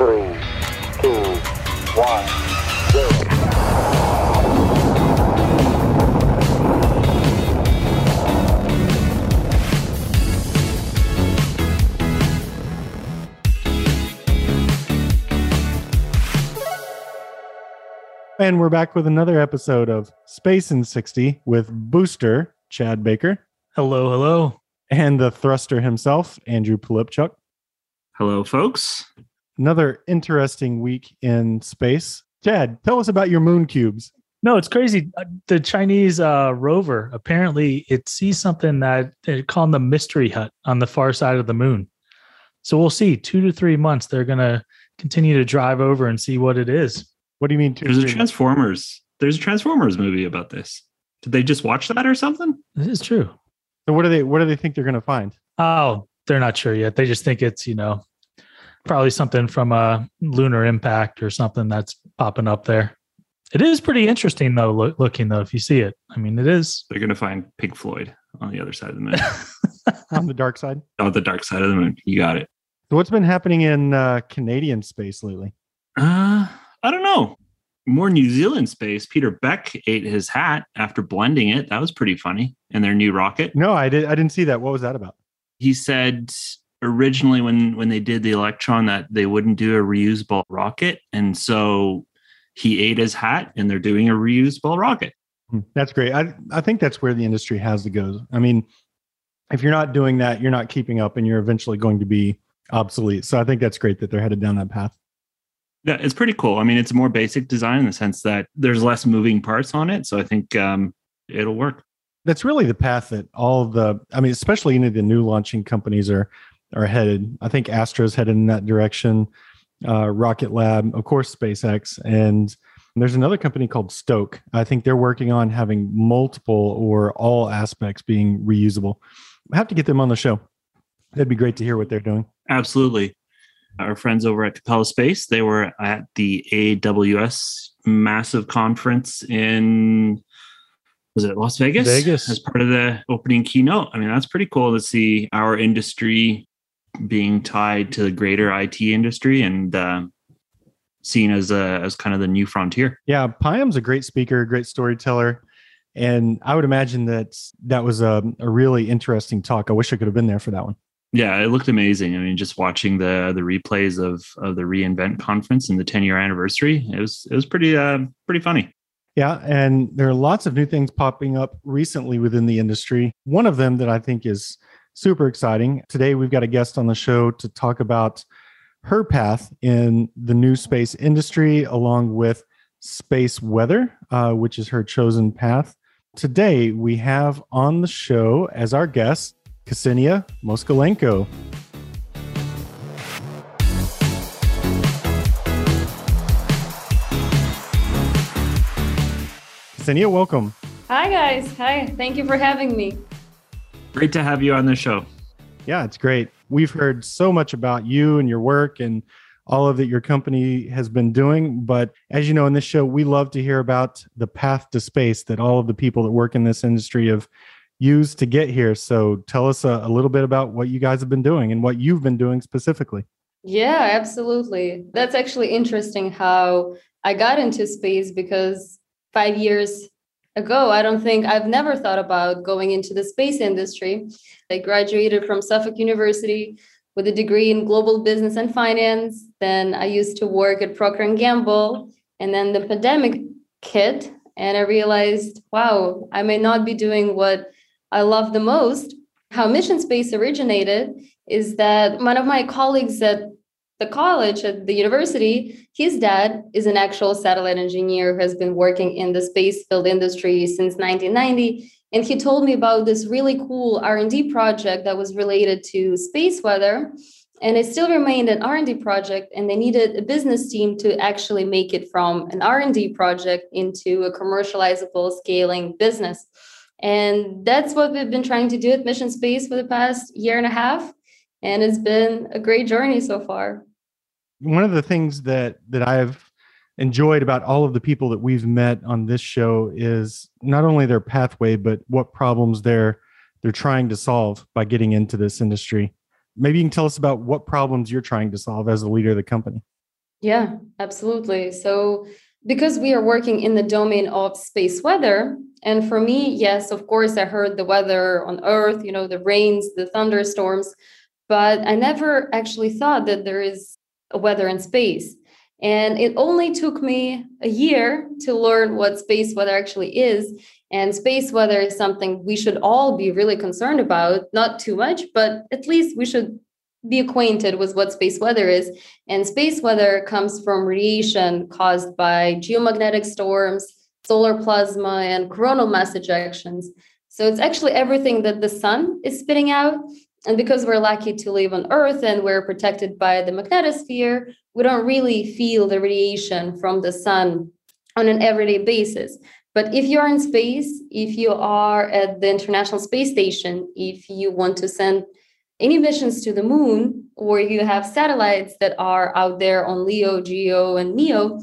three, two, one, zero. And we're back with another episode of Space in 60 with Booster, Chad Baker, Hello, hello. and the thruster himself, Andrew Polipchuk. Hello, folks. Another interesting week in space. Chad, tell us about your moon cubes. No, it's crazy. Uh, The Chinese uh, rover apparently it sees something that they're calling the mystery hut on the far side of the moon. So we'll see. Two to three months, they're gonna continue to drive over and see what it is. What do you mean? Two, There's a? Transformers. There's a Transformers movie about this. Did they just watch that or something? This is true. so what do they? What do they think they're going to find? Oh, they're not sure yet. They just think it's you know probably something from a lunar impact or something that's popping up there. It is pretty interesting though. Look, looking though, if you see it, I mean, it is. They're gonna find Pink Floyd on the other side of the moon. On the dark side. on the dark side of the moon. You got it. So what's been happening in uh, Canadian space lately? Uh, I don't know. More New Zealand space. Peter Beck ate his hat after blending it. That was pretty funny. And their new rocket. No, I did. I didn't see that. What was that about? He said originally when when they did the Electron that they wouldn't do a reusable rocket, and so he ate his hat, and they're doing a reusable rocket. Hmm, That's great. I I think that's where the industry has to go. I mean, if you're not doing that, you're not keeping up, and you're eventually going to be obsolete. So I think that's great that they're headed down that path. Yeah, it's pretty cool. I mean, it's a more basic design in the sense that there's less moving parts on it, so I think um, it'll work. That's really the path that all the. I mean, especially any of the new launching companies are are headed. I think Astra's headed in that direction. Uh, Rocket Lab, of course, SpaceX, and there's another company called Stoke. I think they're working on having multiple or all aspects being reusable. I have to get them on the show. That'd be great to hear what they're doing. Absolutely. Our friends over at Capella Space, they were at the AWS massive conference in was it Las Vegas? Vegas. as part of the opening keynote. I mean, that's pretty cool to see our industry being tied to the greater IT industry and uh, seen as a as kind of the new frontier. Yeah, Payam's a great speaker, great storyteller. And I would imagine that that was a, a really interesting talk. I wish I could have been there for that one. Yeah, it looked amazing. I mean, just watching the the replays of of the reInvent conference and the 10 year anniversary, it was it was pretty uh pretty funny. Yeah, and there are lots of new things popping up recently within the industry. One of them that I think is super exciting. Today, we've got a guest on the show to talk about her path in the new space industry, along with space weather, uh, which is her chosen path. Today, we have on the show as our guest Ksenia Moskalenko. Ksenia, welcome. Hi, guys. Hi. Thank you for having me. Great to have you on the show. Yeah, it's great. We've heard so much about you and your work and all of that your company has been doing. But as you know, in this show, we love to hear about the path to space that all of the people that work in this industry have used to get here. So tell us a, a little bit about what you guys have been doing and what you've been doing specifically. Yeah, absolutely. That's actually interesting how I got into space because five years ago, I don't think I've never thought about going into the space industry. I graduated from Suffolk University with a degree in global business and finance. Then I used to work at Procter and Gamble, and then the pandemic hit, and I realized, wow, I may not be doing what I love the most. How Mission Space originated is that one of my colleagues at the college at the university his dad is an actual satellite engineer who has been working in the space field industry since 1990 and he told me about this really cool r&d project that was related to space weather. And it still remained an r&d project and they needed a business team to actually make it from an r&d project into a commercializable scaling business. And that's what we've been trying to do at mission space for the past year and a half. And it's been a great journey so far One of the things that that I've enjoyed about all of the people that we've met on this show is not only their pathway, but what problems they're they're trying to solve by getting into this industry. Maybe you can tell us about what problems you're trying to solve as the leader of the company. Yeah, absolutely. So, because we are working in the domain of space weather, and for me, yes, of course, I heard the weather on Earth, you know, the rains, the thunderstorms, but I never actually thought that there is weather in space. And it only took me a year to learn what space weather actually is. And space weather is something we should all be really concerned about, not too much, but at least we should be acquainted with what space weather is. And space weather comes from radiation caused by geomagnetic storms, solar plasma, and coronal mass ejections. So it's actually everything that the sun is spitting out. And because we're lucky to live on Earth and we're protected by the magnetosphere, we don't really feel the radiation from the sun on an everyday basis. But if you're in space, if you are at the International Space Station, if you want to send any missions to the moon, or you have satellites that are out there on LEO, GEO, and MEO,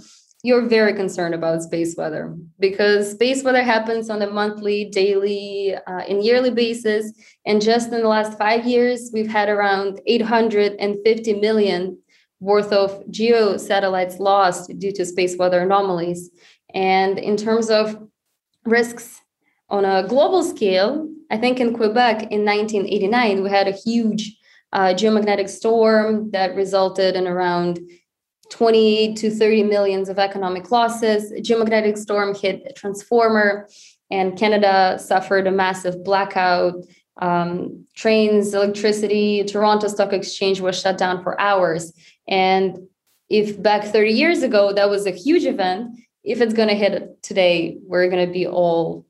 you're very concerned about space weather because space weather happens on a monthly, daily, uh, and yearly basis. And just in the last five years, we've had around 850 million worth of geo satellites lost due to space weather anomalies. And in terms of risks on a global scale, I think in Quebec in 1989, we had a huge uh, geomagnetic storm that resulted in around 20 to 30 millions of economic losses. A geomagnetic storm hit a transformer, and Canada suffered a massive blackout. Um, trains, electricity, Toronto Stock Exchange was shut down for hours. And if back 30 years ago that was a huge event, if it's going to hit today, we're going to be all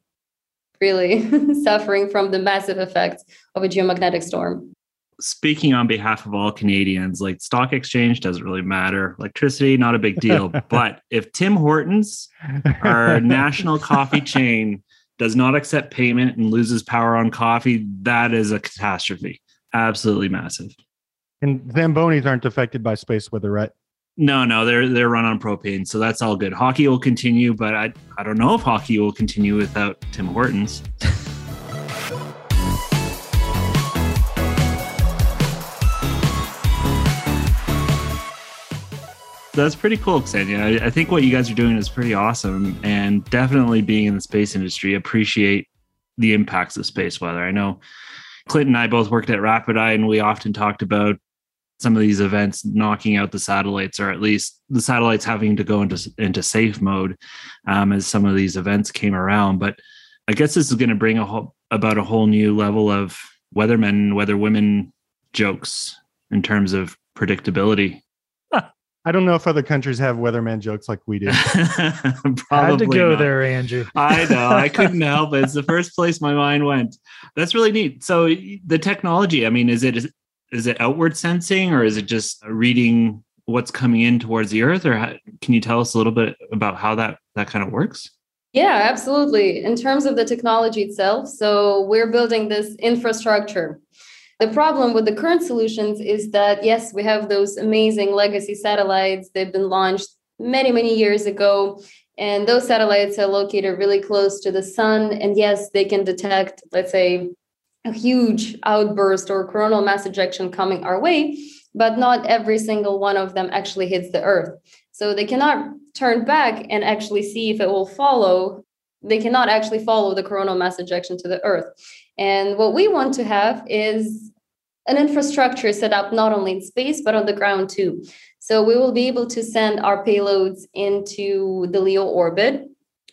really suffering from the massive effects of a geomagnetic storm. Speaking on behalf of all Canadians, like stock exchange doesn't really matter. Electricity, not a big deal. but if Tim Hortons, our national coffee chain, does not accept payment and loses power on coffee, that is a catastrophe. Absolutely massive. And Zambonis aren't affected by space weather, right? No, no, they're they're run on propane, so that's all good. Hockey will continue, but I I don't know if hockey will continue without Tim Hortons. that's pretty cool, Ksenia. I, I, think what you guys are doing is pretty awesome, and definitely being in the space industry, appreciate the impacts of space weather. I know Clint and I both worked at RapidEye, and we often talked about some of these events knocking out the satellites, or at least the satellites having to go into into safe mode um, as some of these events came around. But I guess this is going to bring a whole, about a whole new level of weathermen, weather women jokes in terms of predictability. I don't know if other countries have weatherman jokes like we do. I had to go not. there, Andrew. I know. I couldn't help it. It's the first place my mind went. That's really neat. So the technology, I mean, is it is it outward sensing or is it just reading what's coming in towards the earth or how, can you tell us a little bit about how that that kind of works yeah absolutely in terms of the technology itself so we're building this infrastructure the problem with the current solutions is that yes we have those amazing legacy satellites they've been launched many many years ago and those satellites are located really close to the sun and yes they can detect let's say a huge outburst or coronal mass ejection coming our way, but not every single one of them actually hits the earth. So they cannot turn back and actually see if it will follow. They cannot actually follow the coronal mass ejection to the earth. And what we want to have is an infrastructure set up not only in space, but on the ground too. So we will be able to send our payloads into the LEO orbit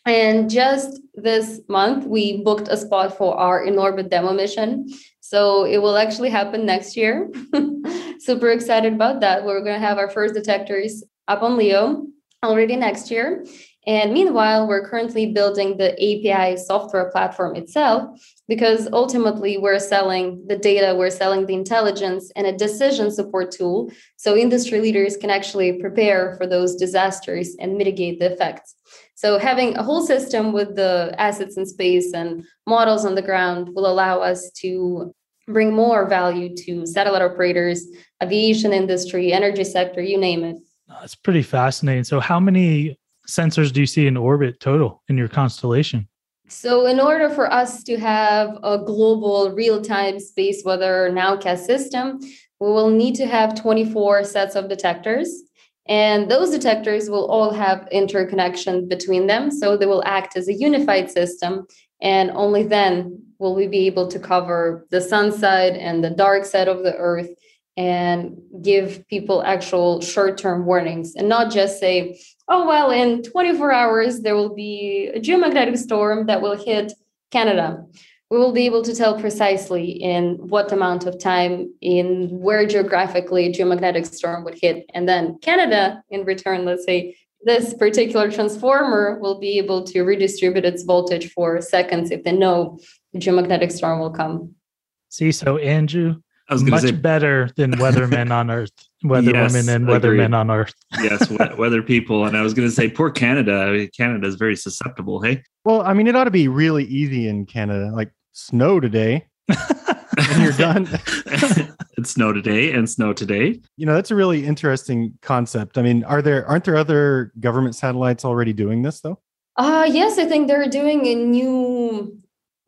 and just this month, we booked a spot for our in orbit demo mission. So it will actually happen next year. Super excited about that. We're going to have our first detectors up on LEO already next year. And meanwhile, we're currently building the API software platform itself because ultimately we're selling the data, we're selling the intelligence and a decision support tool so industry leaders can actually prepare for those disasters and mitigate the effects. So having a whole system with the assets in space and models on the ground will allow us to bring more value to satellite operators, aviation industry, energy sector, you name it. That's pretty fascinating. So how many sensors do you see in orbit total in your constellation? So, in order for us to have a global real time space weather nowcast system, we will need to have 24 sets of detectors And those detectors will all have interconnection between them. So they will act as a unified system. And only then will we be able to cover the sun side and the dark side of the earth and give people actual short term warnings and not just say, oh, well, in 24 hours, there will be a geomagnetic storm that will hit Canada. We will be able to tell precisely in what amount of time, in where geographically a geomagnetic storm would hit. And then Canada, in return, let's say this particular transformer will be able to redistribute its voltage for seconds if they know geomagnetic storm will come. See, so Andrew, I was much going to say, better than weathermen on Earth, weatherwomen Yes, and agreed. weathermen on Earth. yes, weather people. And I was going to say, poor Canada. I mean, Canada is very susceptible. Hey, Well, I mean, it ought to be really easy in Canada. Like snow today, and you're done. it's snow today and snow today. You know, that's a really interesting concept. I mean, are there aren't there other government satellites already doing this though? Uh, yes, I think they're doing a new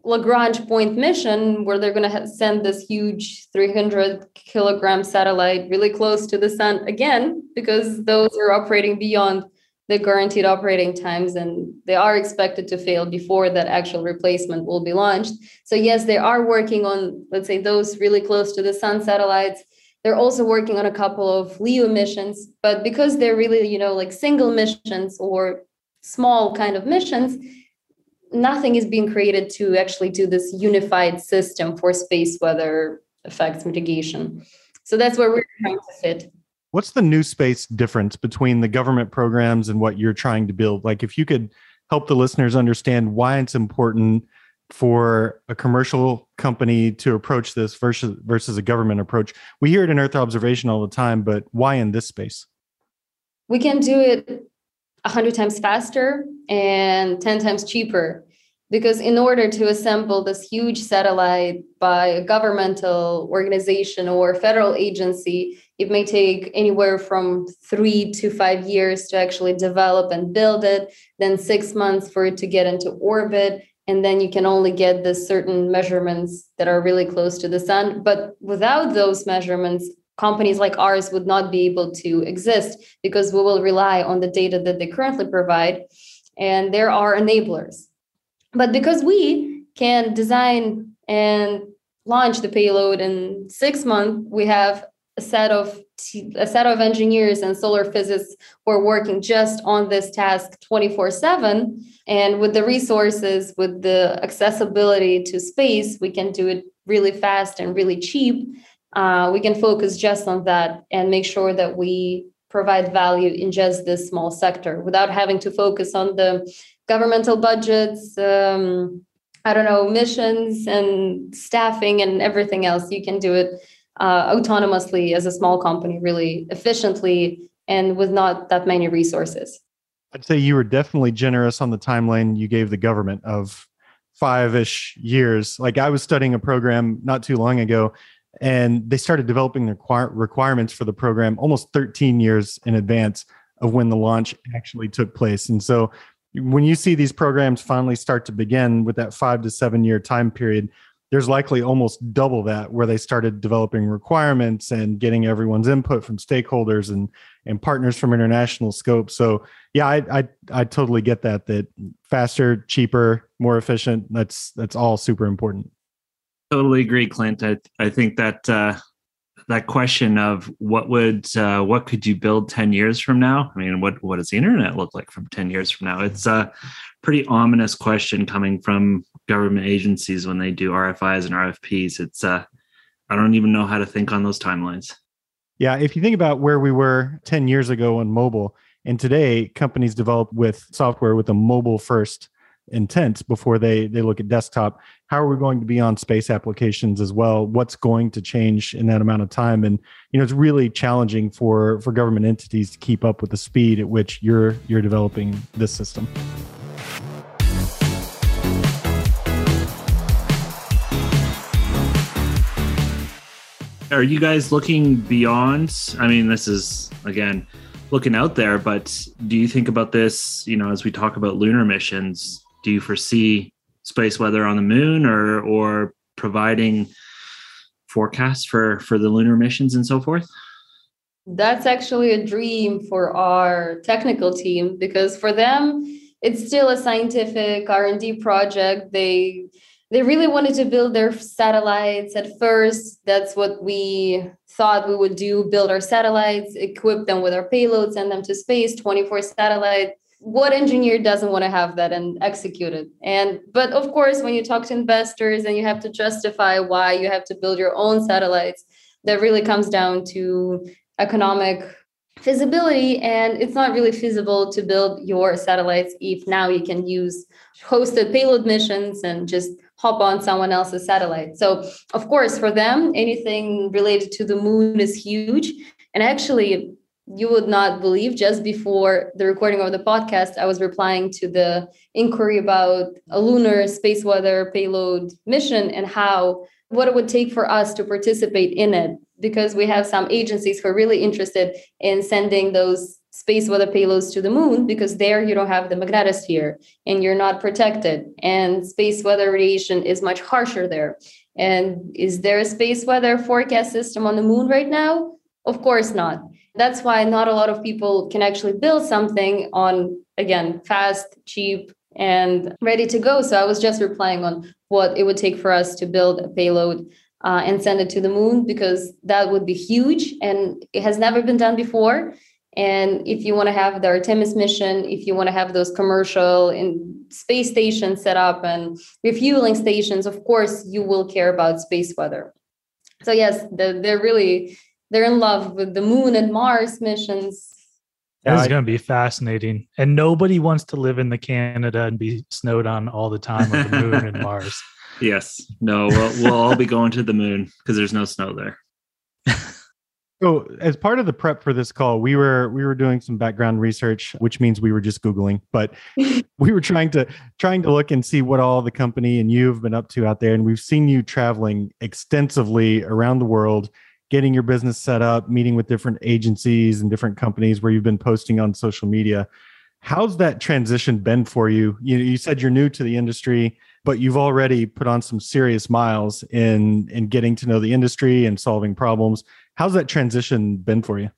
Lagrange point mission where they're going to send this huge 300 kilogram satellite really close to the sun again, because those are operating beyond the guaranteed operating times and they are expected to fail before that actual replacement will be launched. So, yes, they are working on, let's say, those really close to the sun satellites. They're also working on a couple of LEO missions, but because they're really, you know, like single missions or small kind of missions, nothing is being created to actually do this unified system for space weather effects mitigation. So that's where we're trying to fit. What's the new space difference between the government programs and what you're trying to build? Like, if you could help the listeners understand why it's important for a commercial company to approach this versus versus a government approach. We hear it in Earth observation all the time, but why in this space? We can do it 100 times faster and 10 times cheaper. Because in order to assemble this huge satellite by a governmental organization or federal agency, it may take anywhere from three to five years to actually develop and build it, then six months for it to get into orbit. And then you can only get the certain measurements that are really close to the sun. But without those measurements, companies like ours would not be able to exist because we will rely on the data that they currently provide. And there are enablers. But because we can design and launch the payload in six months, we have a set of a set of engineers and solar physicists who are working just on this task 24 7 and with the resources with the accessibility to space we can do it really fast and really cheap uh, we can focus just on that and make sure that we provide value in just this small sector without having to focus on the governmental budgets um, i don't know missions and staffing and everything else you can do it uh, autonomously as a small company really efficiently and with not that many resources I'd say you were definitely generous on the timeline you gave the government of five ish years. Like I was studying a program not too long ago, and they started developing the requir- requirements for the program almost 13 years in advance of when the launch actually took place. And so when you see these programs finally start to begin with that five to seven year time period, there's likely almost double that where they started developing requirements and getting everyone's input from stakeholders and and partners from international scope. So yeah, I I, I totally get that that faster, cheaper, more efficient. That's that's all super important. Totally agree, Clint. I I think that uh, that question of what would uh, what could you build ten years from now? I mean, what what does the internet look like from ten years from now? It's a pretty ominous question coming from government agencies when they do RFIs and RFPs. It's uh, I don't even know how to think on those timelines. Yeah, if you think about where we were 10 years ago on mobile, and today companies develop with software with a mobile first intent before they they look at desktop. How are we going to be on space applications as well? What's going to change in that amount of time? And you know, it's really challenging for for government entities to keep up with the speed at which you're you're developing this system. Are you guys looking beyond? I mean, this is again looking out there, but do you think about this, you know, as we talk about lunar missions, do you foresee space weather on the moon or or providing forecasts for for the lunar missions and so forth? That's actually a dream for our technical team because for them, it's still a scientific R&D project. They they really wanted to build their satellites at first. That's what we thought we would do build our satellites, equip them with our payloads, send them to space, 24 satellite. What engineer doesn't want to have that and execute it? And but of course, when you talk to investors and you have to justify why you have to build your own satellites, that really comes down to economic feasibility and it's not really feasible to build your satellites if now you can use hosted payload missions and just hop on someone else's satellite. So, of course, for them, anything related to the moon is huge. And actually, you would not believe just before the recording of the podcast, I was replying to the inquiry about a lunar space weather payload mission and how what it would take for us to participate in it because we have some agencies who are really interested in sending those space weather payloads to the moon because there you don't have the magnetosphere and you're not protected and space weather radiation is much harsher there. And is there a space weather forecast system on the moon right now? Of course not that's why not a lot of people can actually build something on again fast cheap and ready to go so i was just replying on what it would take for us to build a payload uh, and send it to the moon because that would be huge and it has never been done before and if you want to have the Artemis mission, if you want to have those commercial and space stations set up and refueling stations, of course you will care about space weather. So yes, they're, they're really they're in love with the moon and Mars missions. That's yeah, going to be fascinating. And nobody wants to live in the Canada and be snowed on all the time on the moon and Mars. Yes. No, we'll, we'll all be going to the moon because there's no snow there. So, as part of the prep for this call, we were we were doing some background research, which means we were just googling, but we were trying to trying to look and see what all the company and you've been up to out there. And we've seen you traveling extensively around the world, getting your business set up, meeting with different agencies and different companies where you've been posting on social media. How's that transition been for you? You you said you're new to the industry, but you've already put on some serious miles in in getting to know the industry and solving problems How's that transition been for you?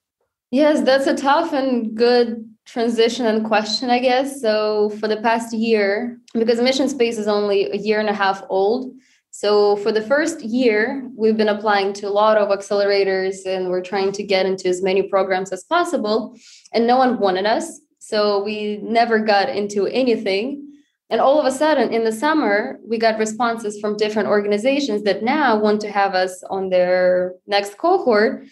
Yes, that's a tough and good transition and question, I guess. So, for the past year, because Mission Space is only a year and a half old, so for the first year, we've been applying to a lot of accelerators and we're trying to get into as many programs as possible, and no one wanted us. So, we never got into anything. And all of a sudden, in the summer, we got responses from different organizations that now want to have us on their next cohort.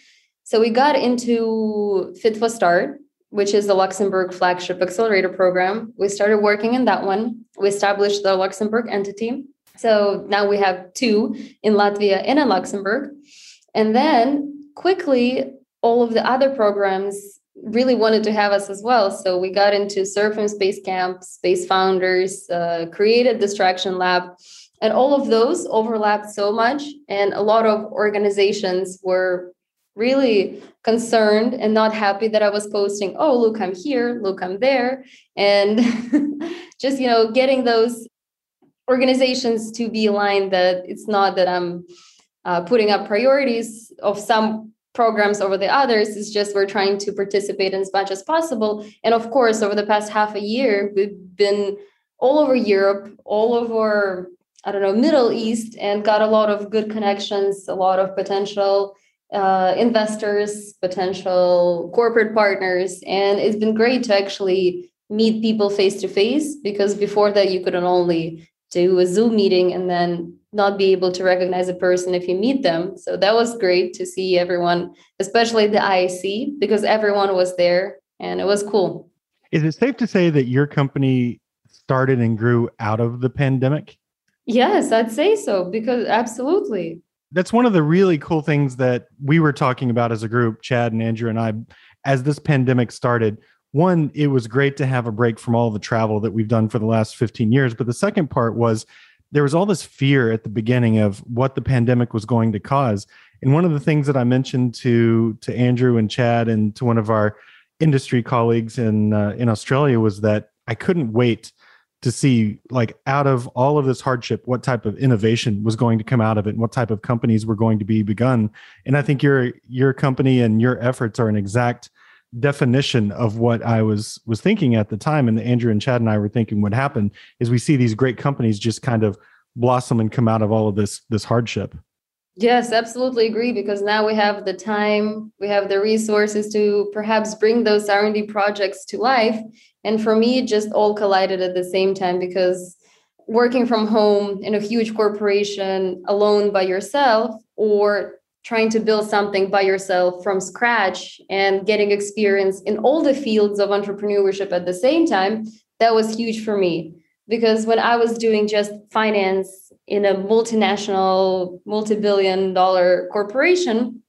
So we got into Fit for Start, which is the Luxembourg flagship accelerator program. We started working in that one. We established the Luxembourg entity. So now we have two in Latvia and in Luxembourg. And then quickly, all of the other programs really wanted to have us as well. So we got into Surfing Space Camp, Space Founders, uh, Creative Destruction Lab, and all of those overlapped so much. And a lot of organizations were really concerned and not happy that I was posting, oh, look, I'm here, look, I'm there. And just, you know, getting those organizations to be aligned that it's not that I'm uh, putting up priorities of some programs over the others. It's just we're trying to participate as much as possible. And of course over the past half a year we've been all over europe all over i don't know middle east and got a lot of good connections a lot of potential uh, investors potential corporate partners. And it's been great to actually meet people face to face because before that you couldn't only do a zoom meeting and then not be able to recognize a person if you meet them. So that was great to see everyone, especially the IAC, because everyone was there and it was cool. Is it safe to say that your company started and grew out of the pandemic? Yes, I'd say so, because absolutely. That's one of the really cool things that we were talking about as a group, Chad and Andrew and I, as this pandemic started. One, it was great to have a break from all the travel that we've done for the last 15 years. But the second part was there was all this fear at the beginning of what the pandemic was going to cause. And one of the things that I mentioned to to Andrew and Chad and to one of our industry colleagues in uh, in Australia was that I couldn't wait to see like out of all of this hardship what type of innovation was going to come out of it and what type of companies were going to be begun and i think your your company and your efforts are an exact definition of what i was was thinking at the time and andrew and chad and i were thinking would happen is we see these great companies just kind of blossom and come out of all of this this hardship Yes, absolutely agree because now we have the time, we have the resources to perhaps bring those R&D projects to life. And for me, it just all collided at the same time because working from home in a huge corporation alone by yourself or trying to build something by yourself from scratch and getting experience in all the fields of entrepreneurship at the same time, that was huge for me because when I was doing just finance in a multinational, multi billion dollar corporation,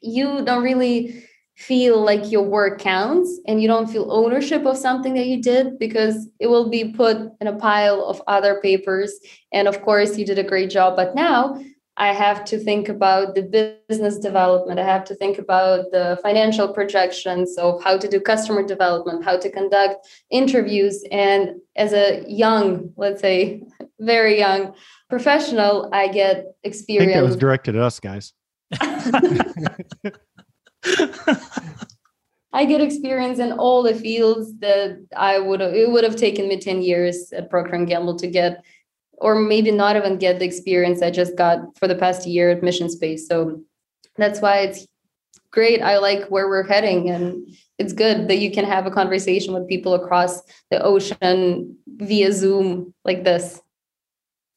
you don't really feel like your work counts and you don't feel ownership of something that you did because it will be put in a pile of other papers. And of course, you did a great job. But now I have to think about the business development. I have to think about the financial projections of how to do customer development, how to conduct interviews. And as a young, let's say, very young professional, I get experience. I think that was directed at us, guys. I get experience in all the fields that I would it would have taken me 10 years at Procter and Gamble to get or maybe not even get the experience I just got for the past year at Mission Space. So that's why it's great. I like where we're heading, and it's good that you can have a conversation with people across the ocean via Zoom like this.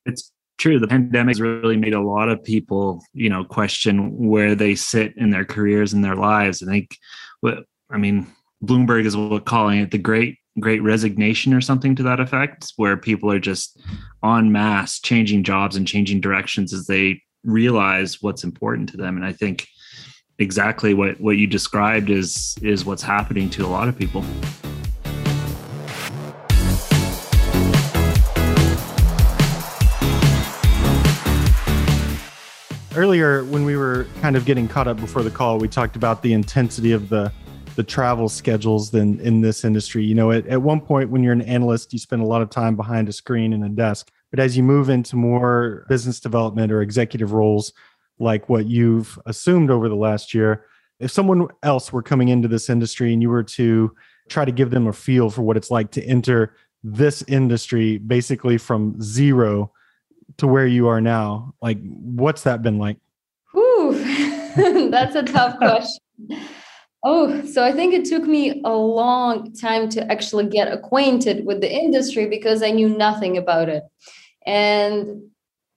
It's true. The pandemic has really made a lot of people, you know, question where they sit in their careers and their lives. I think what I mean, Bloomberg is what calling it the great great resignation or something to that effect, where people are just en masse changing jobs and changing directions as they realize what's important to them. And I think exactly what what you described is is what's happening to a lot of people. Earlier, when we were kind of getting caught up before the call, we talked about the intensity of the the travel schedules than in this industry. You know, at, at one point when you're an analyst, you spend a lot of time behind a screen and a desk. But as you move into more business development or executive roles, like what you've assumed over the last year, if someone else were coming into this industry and you were to try to give them a feel for what it's like to enter this industry basically from zero to where you are now, like what's that been like? Whew, that's a tough question. Oh, so I think it took me a long time to actually get acquainted with the industry because I knew nothing about it. And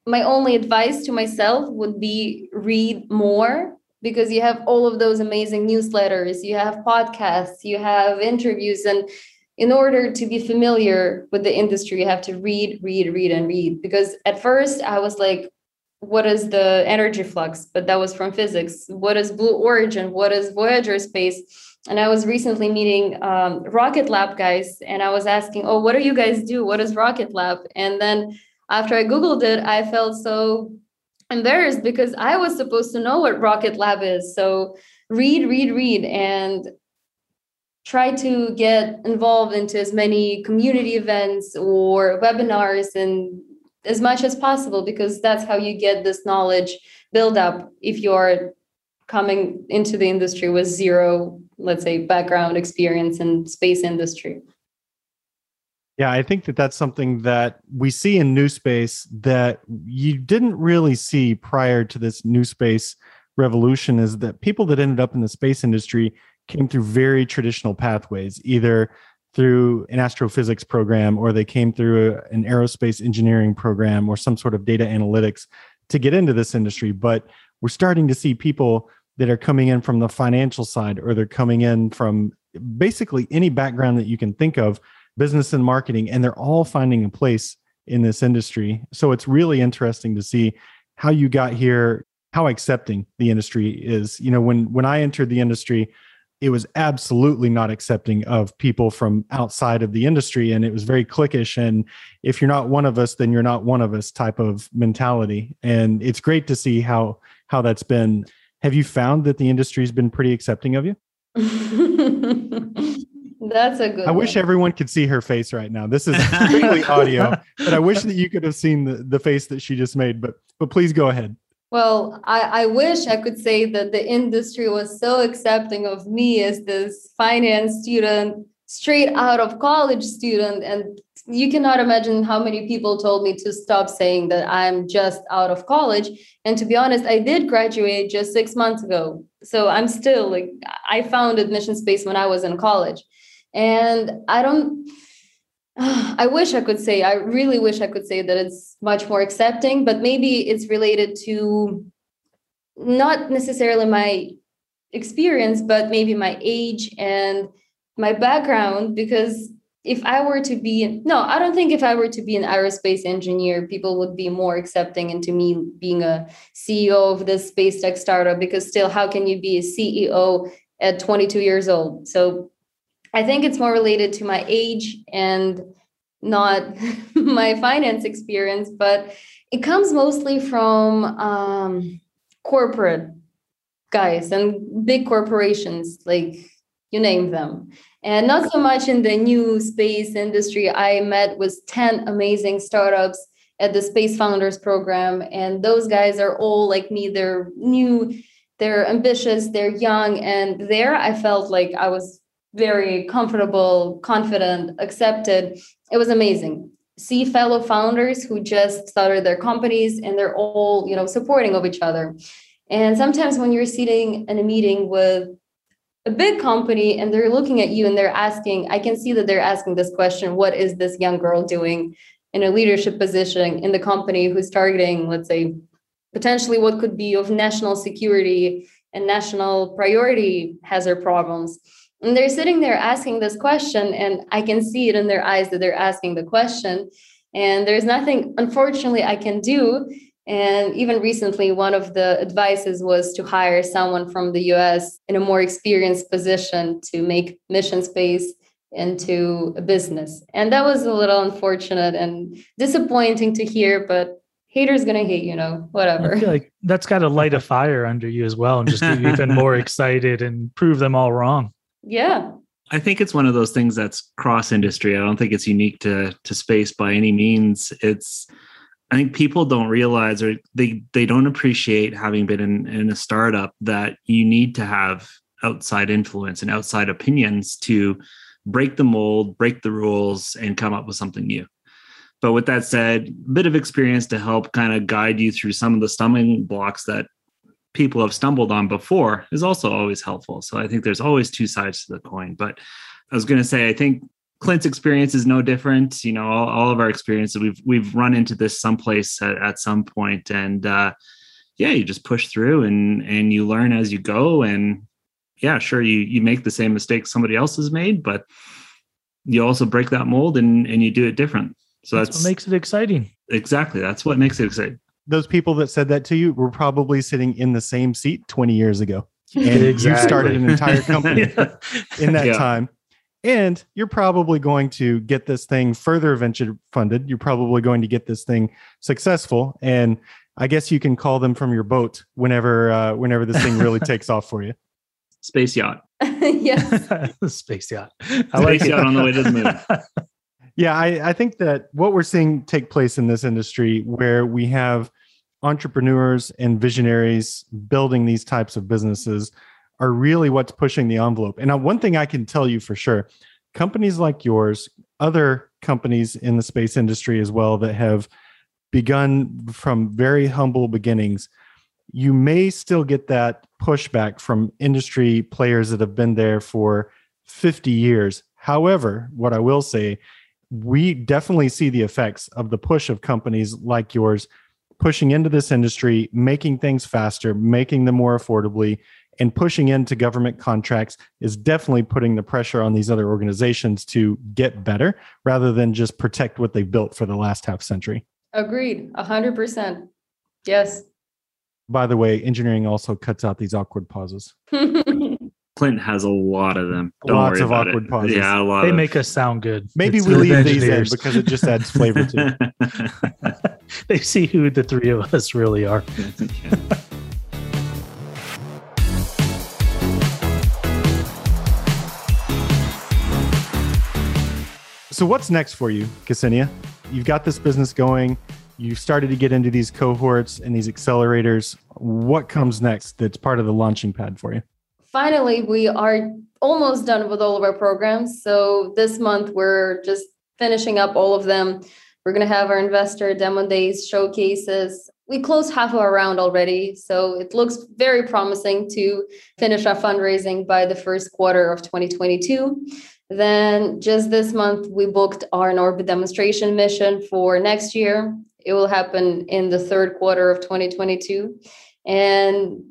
my only advice to myself would be read more because you have all of those amazing newsletters, you have podcasts, you have interviews. And in order to be familiar with the industry, you have to read, read, read, and read. Because at first I was like, what is the energy flux? But that was from physics. What is blue origin? What is voyager space? And i was recently meeting um, rocket lab guys and i was asking oh what do you guys do? What is rocket lab? And then after i googled it i felt so embarrassed because i was supposed to know what rocket lab is. So read read read and try to get involved into as many community events or webinars and as much as possible because that's how you get this knowledge build up if you're coming into the industry with zero let's say background experience in space industry. Yeah i think that that's something that we see in new space that you didn't really see prior to this new space revolution is that people that ended up in the space industry came through very traditional pathways either through an astrophysics program or they came through a, an aerospace engineering program or some sort of data analytics to get into this industry. But we're starting to see people that are coming in from the financial side or they're coming in from basically any background that you can think of business and marketing and they're all finding a place in this industry. So it's really interesting to see how you got here how accepting the industry is. You know when when i entered the industry it was absolutely not accepting of people from outside of the industry and it was very cliquish and if you're not one of us then you're not one of us type of mentality and it's great to see how how that's been have you found that the industry's been pretty accepting of you That's a good I wish everyone could see her face right now. This is strictly audio, but I wish that you could have seen the, the face that she just made. But but please go ahead. Well, I, I wish I could say that the industry was so accepting of me as this finance student, straight out of college student. And you cannot imagine how many people told me to stop saying that I'm just out of college. And to be honest, I did graduate just six months ago. So I'm still like, I found admission space when I was in college. And I don't, I wish I could say, I really wish I could say that it's much more accepting, but maybe it's related to not necessarily my experience, but maybe my age and my background. Because if I were to be, no, I don't think if I were to be an aerospace engineer, people would be more accepting into me being a CEO of this space tech startup. Because still, how can you be a CEO at 22 years old? So I think it's more related to my age and not my finance experience, but it comes mostly from um, corporate guys and big corporations, like you name them. And not so much in the new space industry. I met with 10 amazing startups at the Space Founders program, and those guys are all like me. They're new, they're ambitious, they're young, and there I felt like I was very comfortable, confident, accepted. It was amazing. See fellow founders who just started their companies and they're all, you know, supporting of each other. And sometimes when you're sitting in a meeting with a big company and they're looking at you and they're asking, I can see that they're asking this question, what is this young girl doing in a leadership position in the company who's targeting, let's say, potentially what could be of national security and national priority hazard problems and they're sitting there asking this question, and I can see it in their eyes that they're asking the question. And there's nothing, unfortunately, I can do. And even recently, one of the advices was to hire someone from the US in a more experienced position to make mission space into a business. And that was a little unfortunate and disappointing to hear, but haters gonna hate, you know, whatever. I feel like that's got to light a fire under you as well and just get you even more excited and prove them all wrong. Yeah. I think it's one of those things that's cross industry. I don't think it's unique to to space by any means. It's I think people don't realize or they they don't appreciate having been in, in a startup that you need to have outside influence and outside opinions to break the mold, break the rules, and come up with something new. But with that said, a bit of experience to help kind of guide you through some of the stumbling blocks that people have stumbled on before is also always helpful. So I think there's always two sides to the coin. But I was going to say, I think Clint's experience is no different. You know, all, all of our experiences, we've we've run into this someplace at, at some point, and uh, yeah, you just push through and and you learn as you go. And yeah, sure, you you make the same mistakes somebody else has made, but you also break that mold and and you do it different. So that's, that's what makes it exciting. Exactly, that's what makes it exciting those people that said that to you were probably sitting in the same seat 20 years ago. And exactly. you started an entire company in that yeah. time. And you're probably going to get this thing further venture funded. You're probably going to get this thing successful. And I guess you can call them from your boat whenever uh, whenever this thing really takes off for you. Space yacht. yes. Space yacht. I Space like yacht on the way to the moon. Yeah, I, I think that what we're seeing take place in this industry where we have entrepreneurs and visionaries building these types of businesses are really what's pushing the envelope. And uh, one thing I can tell you for sure companies like yours, other companies in the space industry as well that have begun from very humble beginnings, you may still get that pushback from industry players that have been there for 50 years. However, what I will say we definitely see the effects of the push of companies like yours pushing into this industry, making things faster, making them more affordably, and pushing into government contracts is definitely putting the pressure on these other organizations to get better rather than just protect what they've built for the last half century. Agreed. A hundred percent. Yes. By the way, engineering also cuts out these awkward pauses. Clint has a lot of them. Don't Lots of awkward it. pauses. Yeah, a lot. They of... make us sound good. Maybe it's we leave these in because it just adds flavor to it. they see who the three of us really are. So, what's next for you, Ksenia? You've got this business going. You've started to get into these cohorts and these accelerators. What comes next that's part of the launching pad for you? Finally, we are almost done with all of our programs. So, this month we're just finishing up all of them. We're going to have our investor demo days, showcases. We closed half of our round already. So it looks very promising to finish our fundraising by the first quarter of 2022. Then just this month, we booked our orbit demonstration mission for next year. It will happen in the third quarter of 2022. And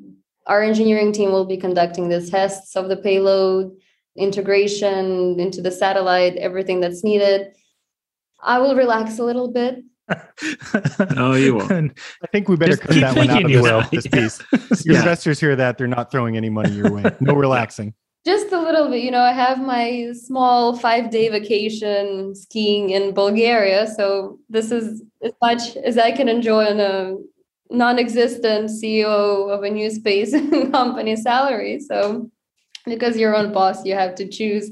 our engineering team will be conducting the tests of the payload, integration into the satellite, everything that's needed. I will relax a little bit. oh, you will. I think we better Just cut keep that one out of thinking you this, will. this piece. Your Yeah. investors hear that they're not throwing any money your way. No relaxing. Just a little bit, you know, I have my small five day vacation skiing in Bulgaria. So this is as much as I can enjoy on a non existent CEO of a new space company salary. So because you're own boss, you have to choose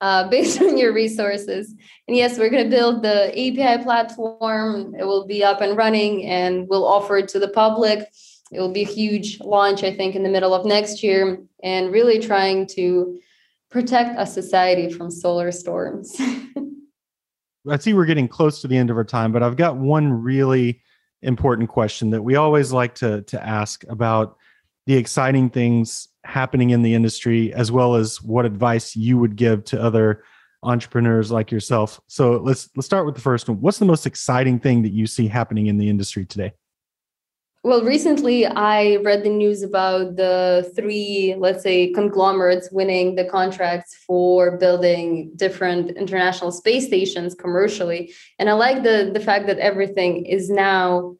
uh, based on your resources. And yes, we're going to build the API platform. It will be up and running and we'll offer it to the public. It will be a huge launch, I think, in the middle of next year, and really trying to protect a society from solar storms. I see we're getting close to the end of our time, but I've got one really important question that we always like to, to ask about the exciting things happening in the industry, as well as what advice you would give to other entrepreneurs like yourself. So let's let's start with the first one. What's the most exciting thing that you see happening in the industry today? Well, recently I read the news about the three, let's say, conglomerates winning the contracts for building different international space stations commercially. And I like the, the fact that everything is now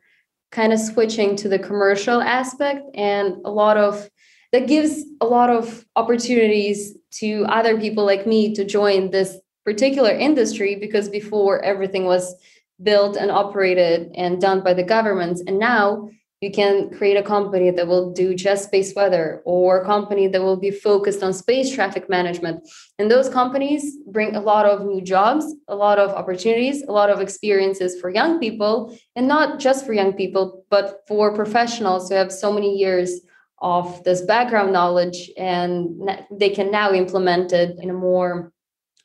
kind of switching to the commercial aspect and a lot of that gives a lot of opportunities to other people like me to join this particular industry because before everything was built and operated and done by the governments and now you can create a company that will do just space weather or a company that will be focused on space traffic management. And those companies bring a lot of new jobs a lot of opportunities a lot of experiences for young people and not just for young people but for professionals who have so many years of this background knowledge and they can now implement it in a more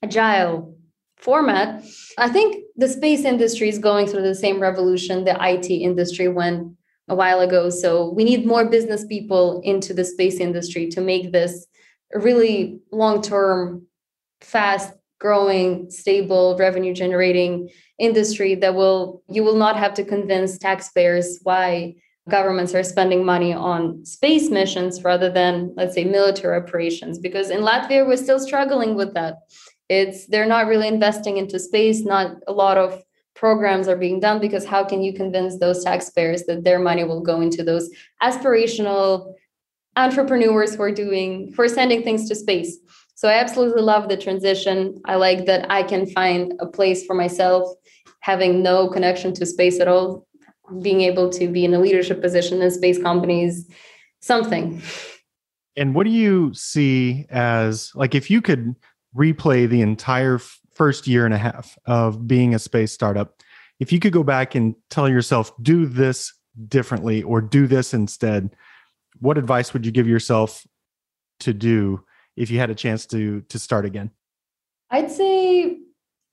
agile format. I think the space industry is going through the same revolution the it industry went a while ago. So we need more business people into the space industry to make this a really long term fast growing stable revenue generating industry that will you will not have to convince taxpayers why governments are spending money on space missions rather than let's say military operations because in latvia we're still struggling with that. It's they're not really investing into space not a lot of programs are being done because how can you convince those taxpayers that their money will go into those aspirational entrepreneurs who are doing are sending things to space? So i absolutely love the transition. I like that i can find a place for myself having no connection to space at all being able to be in a leadership position in space companies something. And what do you see as like if you could replay the entire first year and a half of being a space startup, if you could go back and tell yourself, do this differently or do this instead, what advice would you give yourself to do if you had a chance to to start again? I'd say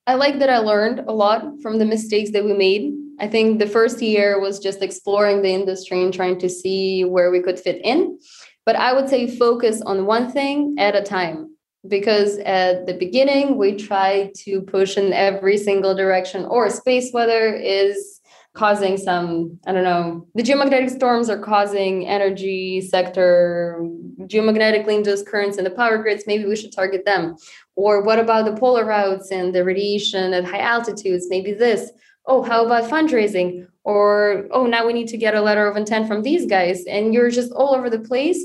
I like that I learned a lot from the mistakes that we made. I think the first year was just exploring the industry and trying to see where we could fit in. But I would say focus on one thing at a time because at the beginning we try to push in every single direction or space weather is causing some i don't know the geomagnetic storms are causing energy sector geomagnetically induced currents in the power grids maybe we should target them. Or what about the polar routes and the radiation at high altitudes maybe this. Oh how about fundraising? Or oh now we need to get a letter of intent from these guys and you're just all over the place.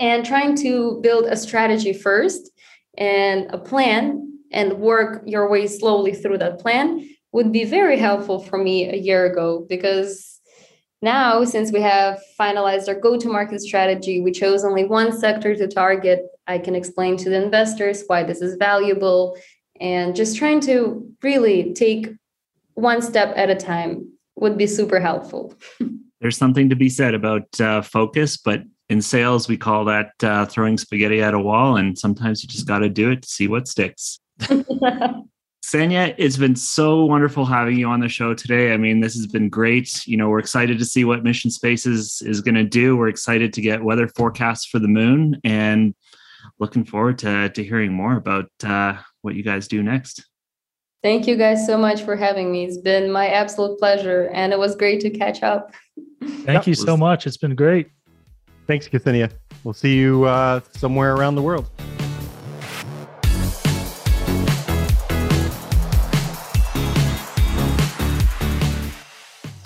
And trying to build a strategy first and a plan and work your way slowly through that plan would be very helpful for me a year ago because now since we have finalized our go to market strategy we chose only one sector to target i can explain to the investors why this is valuable and just trying to really take one step at a time would be super helpful. There's something to be said about uh, focus, but in sales, we call that uh, throwing spaghetti at a wall. And sometimes you just got to do it to see what sticks. Ksenia, it's been so wonderful having you on the show today. I mean, this has been great. You know, we're excited to see what Mission Spaces is going to do. We're excited to get weather forecasts for the moon and looking forward to, to hearing more about uh, what you guys do next. Thank you guys so much for having me. It's been my absolute pleasure, and it was great to catch up. Thank yep. you so much. It's been great. Thanks, Ksenia. We'll see you uh, somewhere around the world.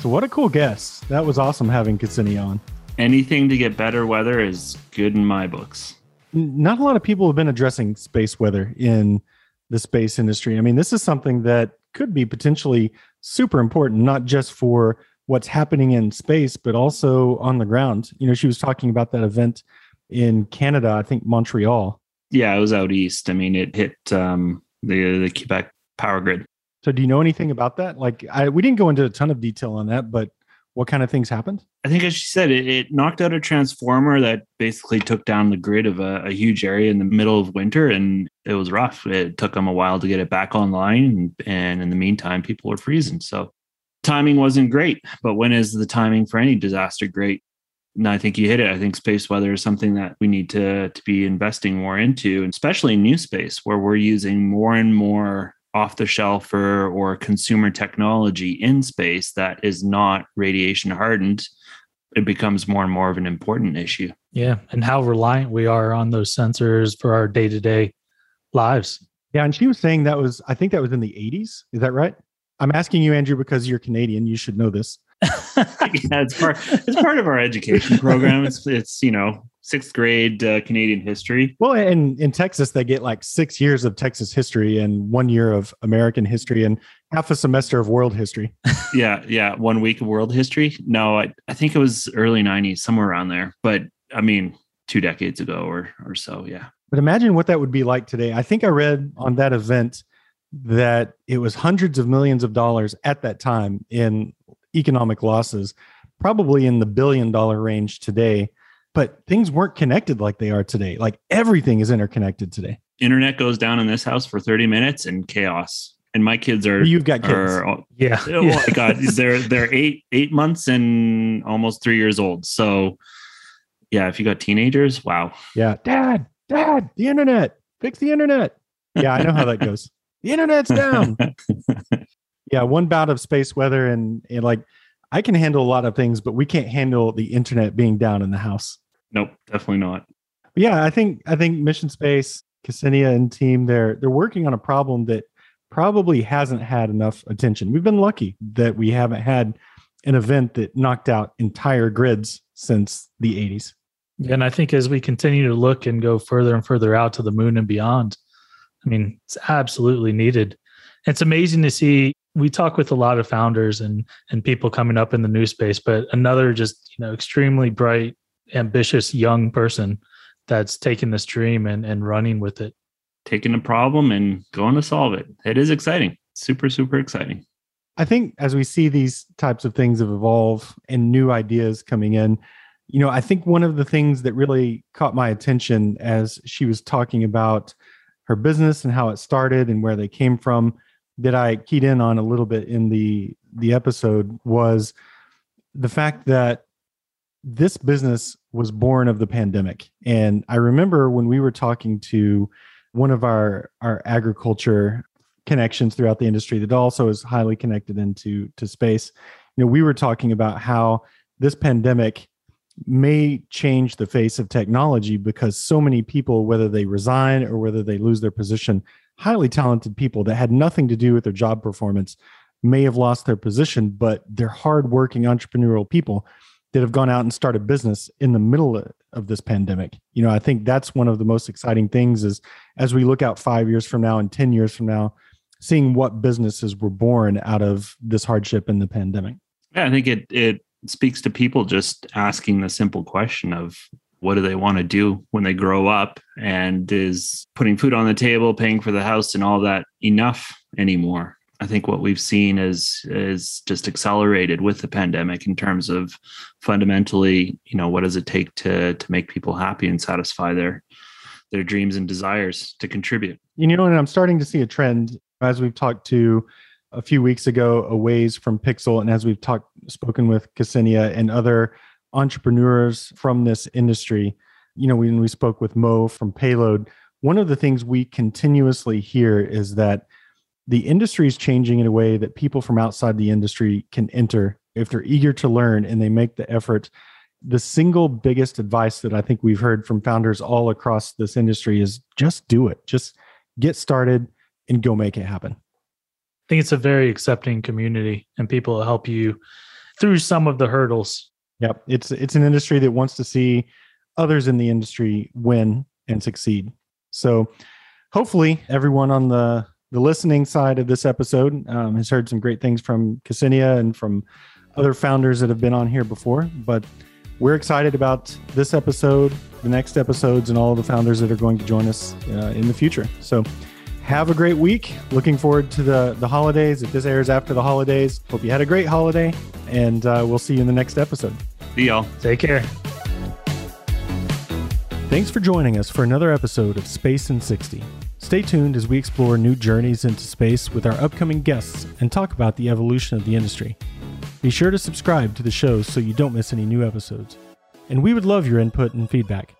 So, what a cool guest. That was awesome having Ksenia on. Anything to get better weather is good in my books. Not a lot of people have been addressing space weather in the space industry. I mean, this is something that could be potentially super important, not just for what's happening in space, but also on the ground. You know, she was talking about that event in Canada, I think Montreal. Yeah, it was out east. I mean, it hit um, the the Quebec power grid. So, do you know anything about that? Like, I, we didn't go into a ton of detail on that, but what kind of things happened? I think, as she said, it, it knocked out a transformer that basically took down the grid of a, a, huge area in the middle of winter, and it was rough. It took them a while to get it back online, and, and in the meantime, people were freezing. So, timing wasn't great. But when is the timing for any disaster great? And I think you hit it. I think space weather is something that we need to to be investing more into, especially in new space where we're using more and more off the shelf or, or consumer technology in space that is not radiation hardened, it becomes more and more of an important issue. Yeah. And how reliant we are on those sensors for our day to day lives. Yeah. And she was saying that was, I think that was in the 80s. Is that right? I'm asking you, Andrew, because you're Canadian. You should know this. yeah, it's part it's part of our education program. It's it's you know sixth grade uh, Canadian history. Well, and in Texas, they get like six years of Texas history and one year of American history and half a semester of world history. yeah, yeah, one week of world history. No, I, I think it was early '90s, somewhere around there. But I mean, two decades ago or or so. Yeah. But imagine what that would be like today. I think I read on that event that it was hundreds of millions of dollars at that time in economic losses, probably in the billion dollar range today. But things weren't connected like they are today. Like everything is interconnected today. Internet goes down in this house for 30 minutes and chaos. And my kids are you've got kids. Are, yeah. Oh yeah. my god. they're they're eight eight months and almost three years old. So yeah, if you got teenagers, wow. Yeah. Dad, dad, the internet. Fix the internet. Yeah, I know how that goes. The internet's down. yeah, one bout of space weather and, and like I can handle a lot of things, but we can't handle the internet being down in the house. Nope, definitely not. But yeah, I think I think Mission Space, Ksenia and team, they're they're working on a problem that probably hasn't had enough attention. We've been lucky that we haven't had an event that knocked out entire grids since the 80s. And I think as we continue to look and go further and further out to the moon and beyond, I mean, it's absolutely needed. It's amazing to see. We talk with a lot of founders and and people coming up in the new space, but another just you know extremely bright, ambitious young person that's taking this dream and and running with it, taking a problem and going to solve it. It is exciting, super super exciting. I think as we see these types of things evolve and new ideas coming in, you know, I think one of the things that really caught my attention as she was talking about her business and how it started and where they came from that I keyed in on a little bit in the the episode was the fact that this business was born of the pandemic. And I remember when we were talking to one of our our agriculture connections throughout the industry that also is highly connected into to space. You know, we were talking about how this pandemic may change the face of technology because so many people, whether they resign or whether they lose their position, highly talented people that had nothing to do with their job performance may have lost their position, but they're hardworking entrepreneurial people that have gone out and started business in the middle of this pandemic. You know, I think that's one of the most exciting things is as we look out five years from now and 10 years from now, seeing what businesses were born out of this hardship in the pandemic. Yeah, I think it it speaks to people just asking the simple question of what do they want to do when they grow up and is putting food on the table paying for the house and all that enough anymore? I think what we've seen is is just accelerated with the pandemic in terms of fundamentally you know what does it take to to make people happy and satisfy their their dreams and desires to contribute? You know, and I'm starting to see a trend as we've talked to a few weeks ago, Awais from Pixxel, and as we've talked, spoken with Ksenia and other entrepreneurs from this industry. You know, when we spoke with Mo from Payload, one of the things we continuously hear is that the industry is changing in a way that people from outside the industry can enter if they're eager to learn and they make the effort. The single biggest advice that I think we've heard from founders all across this industry is just do it. Just get started and go make it happen. Think it's a very accepting community and people help you through some of the hurdles. Yep. It's it's an industry that wants to see others in the industry win and succeed. So hopefully everyone on the the listening side of this episode um, has heard some great things from Ksenia and from other founders that have been on here before. But we're excited about this episode, the next episodes, and all the founders that are going to join us uh, in the future. So have a great week. Looking forward to the the holidays. If this airs after the holidays, hope you had a great holiday, and uh, we'll see you in the next episode. see y'all Take care. Thanks for joining us for another episode of Space in 60. Stay tuned as we explore new journeys into space with our upcoming guests and talk about the evolution of the industry. Be sure to subscribe to the show so you don't miss any new episodes. And we would love your input and feedback.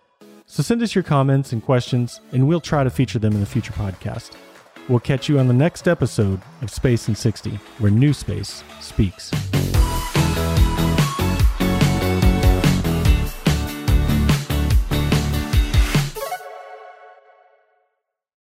So send us your comments and questions, and we'll try to feature them in a future podcast. We'll catch you on the next episode of Space in 60, where new space speaks.